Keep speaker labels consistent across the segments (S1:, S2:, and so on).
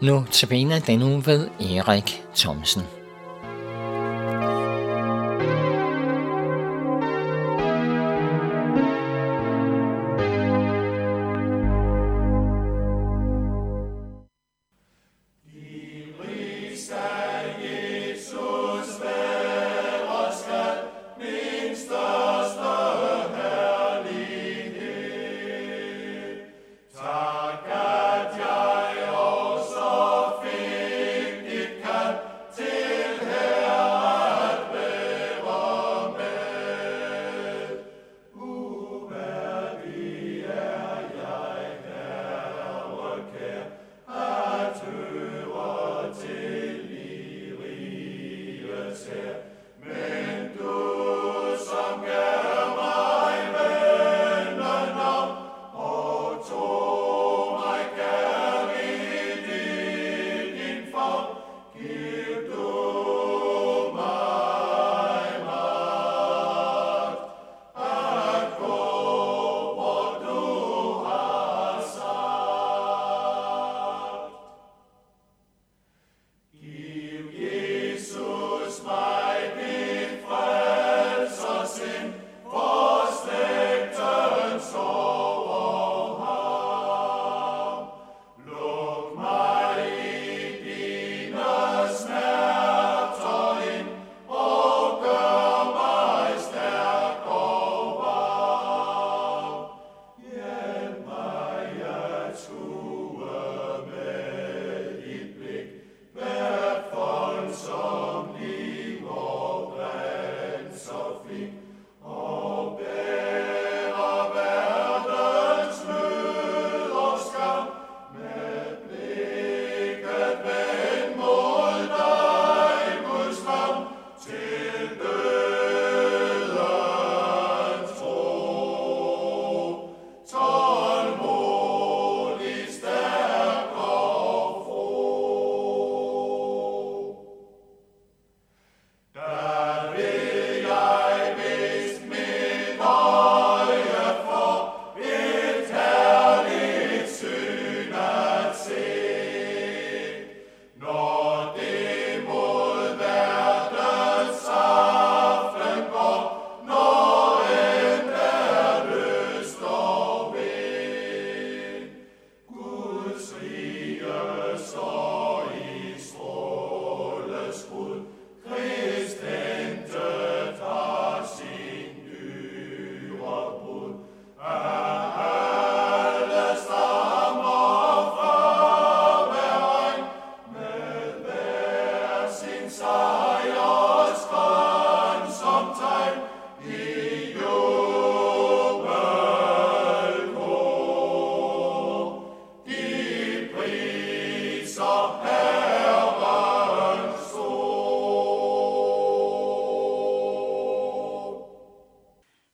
S1: Nu tabiner den uge ved Erik Thomsen.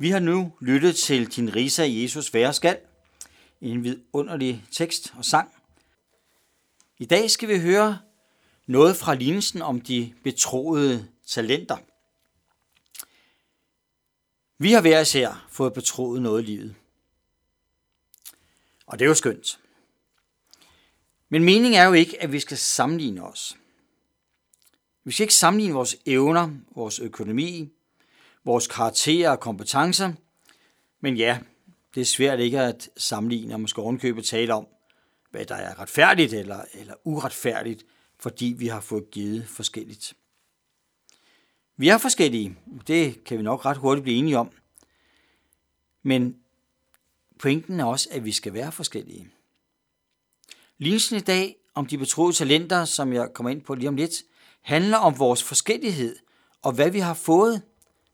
S2: Vi har nu lyttet til Din Risa Jesus være skal, en vidunderlig tekst og sang. I dag skal vi høre noget fra lignelsen om de betroede talenter. Vi har hver især fået betroet noget i livet. Og det er jo skønt. Men meningen er jo ikke, at vi skal sammenligne os. Vi skal ikke sammenligne vores evner, vores økonomi, vores karakterer og kompetencer. Men ja, det er svært ikke at sammenligne og måske ovenkøbe tale om, hvad der er retfærdigt eller, eller uretfærdigt, fordi vi har fået givet forskelligt. Vi er forskellige, det kan vi nok ret hurtigt blive enige om. Men pointen er også, at vi skal være forskellige. Lignelsen i dag om de betroede talenter, som jeg kommer ind på lige om lidt, handler om vores forskellighed og hvad vi har fået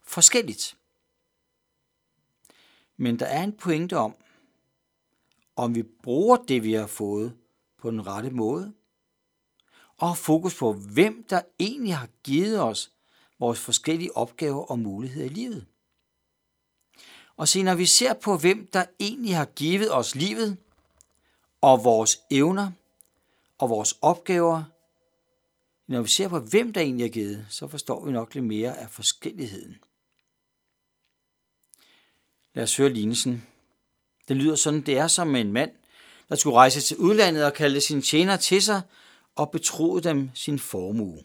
S2: forskelligt. Men der er en pointe om, om vi bruger det, vi har fået, på den rette måde, og har fokus på, hvem der egentlig har givet os vores forskellige opgaver og muligheder i livet. Og se, når vi ser på, hvem der egentlig har givet os livet, og vores evner, og vores opgaver, når vi ser på, hvem der egentlig har givet, så forstår vi nok lidt mere af forskelligheden. Lad os høre lignelsen. Den lyder sådan, det er som en mand, der skulle rejse til udlandet og kalde sin tjener til sig, og betroede dem sin formue.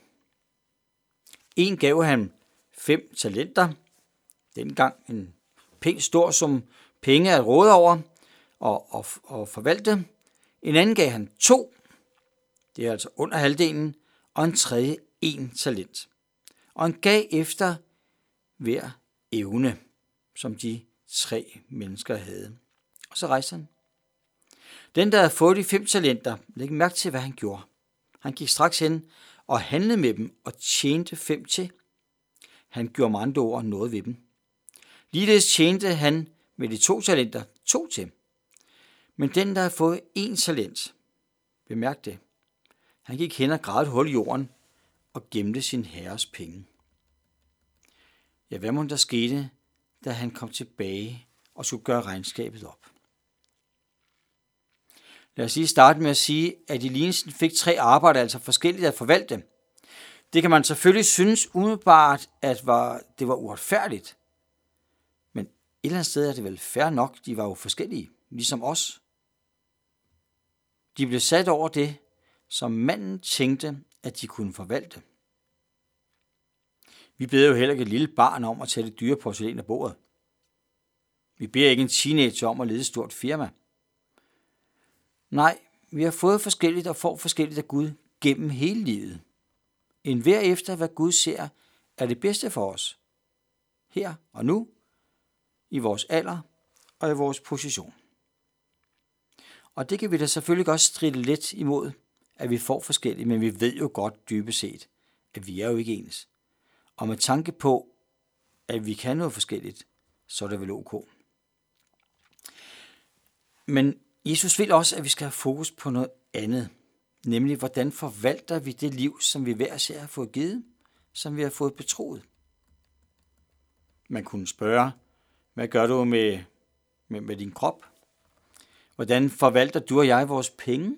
S2: En gav han fem talenter, dengang en pænt stor som penge at råde over og, og, og forvalte. En anden gav han to, det er altså under halvdelen, og en tredje en talent. Og han gav efter hver evne, som de tre mennesker havde. Og så rejste han. Den, der havde fået de fem talenter, læg mærke til, hvad han gjorde. Han gik straks hen og handlede med dem og tjente fem til. Han gjorde med andre ord noget ved dem. Ligeledes tjente han med de to talenter to til. Men den, der havde fået en talent, bemærk det, han gik hen og gravede et hul i jorden og gemte sin herres penge. Ja, hvad må der skete, da han kom tilbage og skulle gøre regnskabet op? Lad os lige starte med at sige, at i lignelsen fik tre arbejder altså forskelligt at forvalte. Det kan man selvfølgelig synes umiddelbart, at var, det var uretfærdigt. Men et eller andet sted er det vel fair nok, de var jo forskellige, ligesom os. De blev sat over det, som manden tænkte, at de kunne forvalte. Vi beder jo heller ikke et lille barn om at tage det dyre porcelæn af bordet. Vi beder ikke en teenager om at lede et stort firma. Nej, vi har fået forskelligt og får forskelligt af Gud gennem hele livet. En hver efter, hvad Gud ser, er det bedste for os. Her og nu, i vores alder og i vores position. Og det kan vi da selvfølgelig også stride lidt imod, at vi får forskelligt, men vi ved jo godt dybest set, at vi er jo ikke ens. Og med tanke på, at vi kan noget forskelligt, så er det vel ok. Men Jesus vil også, at vi skal have fokus på noget andet, nemlig hvordan forvalter vi det liv, som vi hver ser har fået givet, som vi har fået betroet. Man kunne spørge, hvad gør du med, med, med din krop? Hvordan forvalter du og jeg vores penge?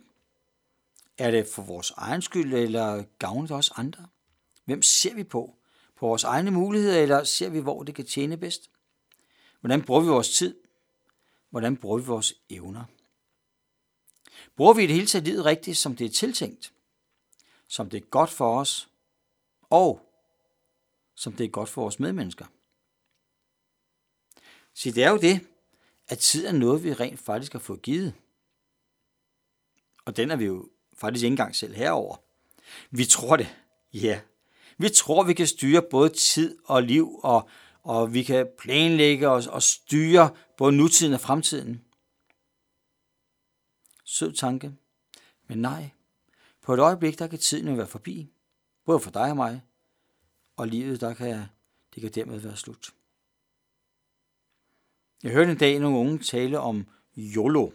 S2: Er det for vores egen skyld, eller gavner det også andre? Hvem ser vi på? På vores egne muligheder, eller ser vi, hvor det kan tjene bedst? Hvordan bruger vi vores tid? Hvordan bruger vi vores evner? Bruger vi det hele taget livet rigtigt, som det er tiltænkt? Som det er godt for os? Og som det er godt for vores medmennesker? Så det er jo det, at tid er noget, vi rent faktisk har fået givet. Og den er vi jo faktisk ikke engang selv herover. Vi tror det, ja. Vi tror, vi kan styre både tid og liv, og, og vi kan planlægge os og styre både nutiden og fremtiden. Sød tanke. Men nej, på et øjeblik, der kan tiden jo være forbi. Både for dig og mig. Og livet, der kan, det kan dermed være slut. Jeg hørte en dag nogle unge tale om YOLO.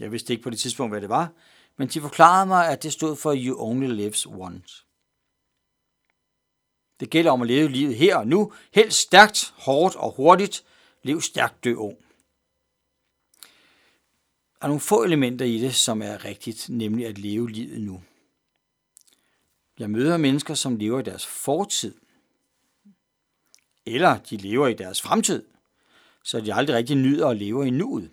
S2: Jeg vidste ikke på det tidspunkt, hvad det var, men de forklarede mig, at det stod for You Only Lives Once. Det gælder om at leve livet her og nu, helt stærkt, hårdt og hurtigt. Lev stærkt, dø ung. Der er nogle få elementer i det, som er rigtigt, nemlig at leve livet nu. Jeg møder mennesker, som lever i deres fortid, eller de lever i deres fremtid, så de aldrig rigtig nyder at leve i nuet.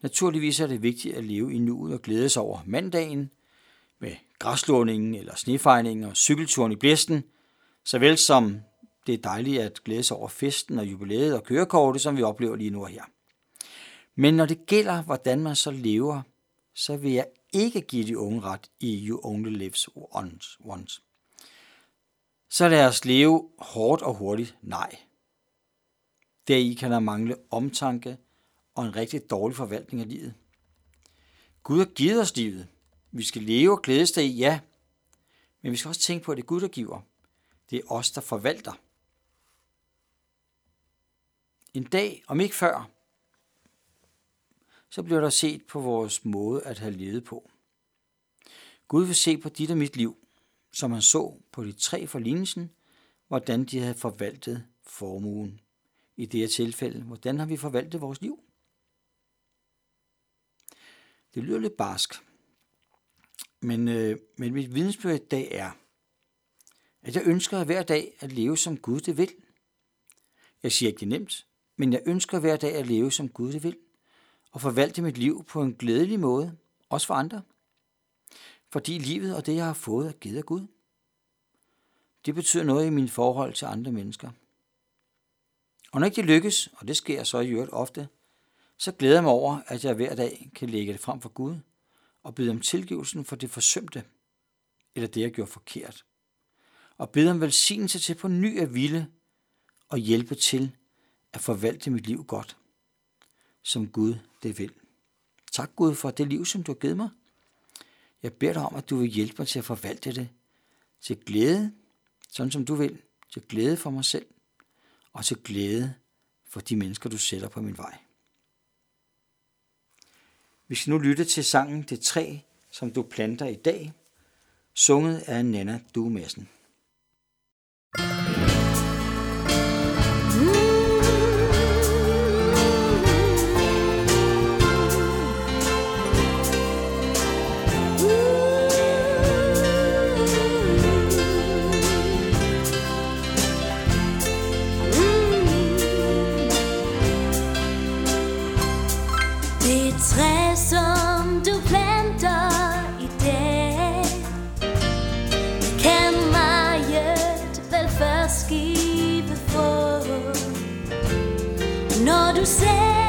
S2: Naturligvis er det vigtigt at leve i nuet og glæde sig over mandagen med græslåningen eller snefejningen og cykelturen i blæsten, såvel som det er dejligt at glæde sig over festen og jubilæet og kørekortet, som vi oplever lige nu og her. Men når det gælder, hvordan man så lever, så vil jeg ikke give de unge ret i You Only Lives Once. Så lad os leve hårdt og hurtigt? Nej. Deri kan der mangle omtanke og en rigtig dårlig forvaltning af livet. Gud har givet os livet. Vi skal leve og glædes der i, ja. Men vi skal også tænke på, at det er Gud, der giver. Det er os, der forvalter. En dag, om ikke før, så bliver der set på vores måde at have levet på. Gud vil se på dit og mit liv, som han så på de tre for lignelsen, hvordan de havde forvaltet formuen. I det her tilfælde, hvordan har vi forvaltet vores liv? Det lyder lidt barsk, men, øh, men mit vidensbyrd i dag er, at jeg ønsker hver dag at leve som Gud det vil. Jeg siger ikke det nemt, men jeg ønsker hver dag at leve som Gud det vil og forvalte mit liv på en glædelig måde, også for andre. fordi livet og det, jeg har fået, er givet af Gud. Det betyder noget i min forhold til andre mennesker. Og når ikke det lykkes, og det sker så i øvrigt ofte, så glæder jeg mig over, at jeg hver dag kan lægge det frem for Gud og bede om tilgivelsen for det forsømte, eller det, jeg gjorde forkert. Og bede om velsignelse til på ny at ville og hjælpe til at forvalte mit liv godt, som Gud det vil. Tak Gud for det liv, som du har givet mig. Jeg beder dig om, at du vil hjælpe mig til at forvalte det til glæde, sådan som du vil, til glæde for mig selv og til glæde for de mennesker, du sætter på min vej. Vi nu lytte til sangen Det træ, som du planter i dag, sunget af Nana Duemassen.
S3: To plan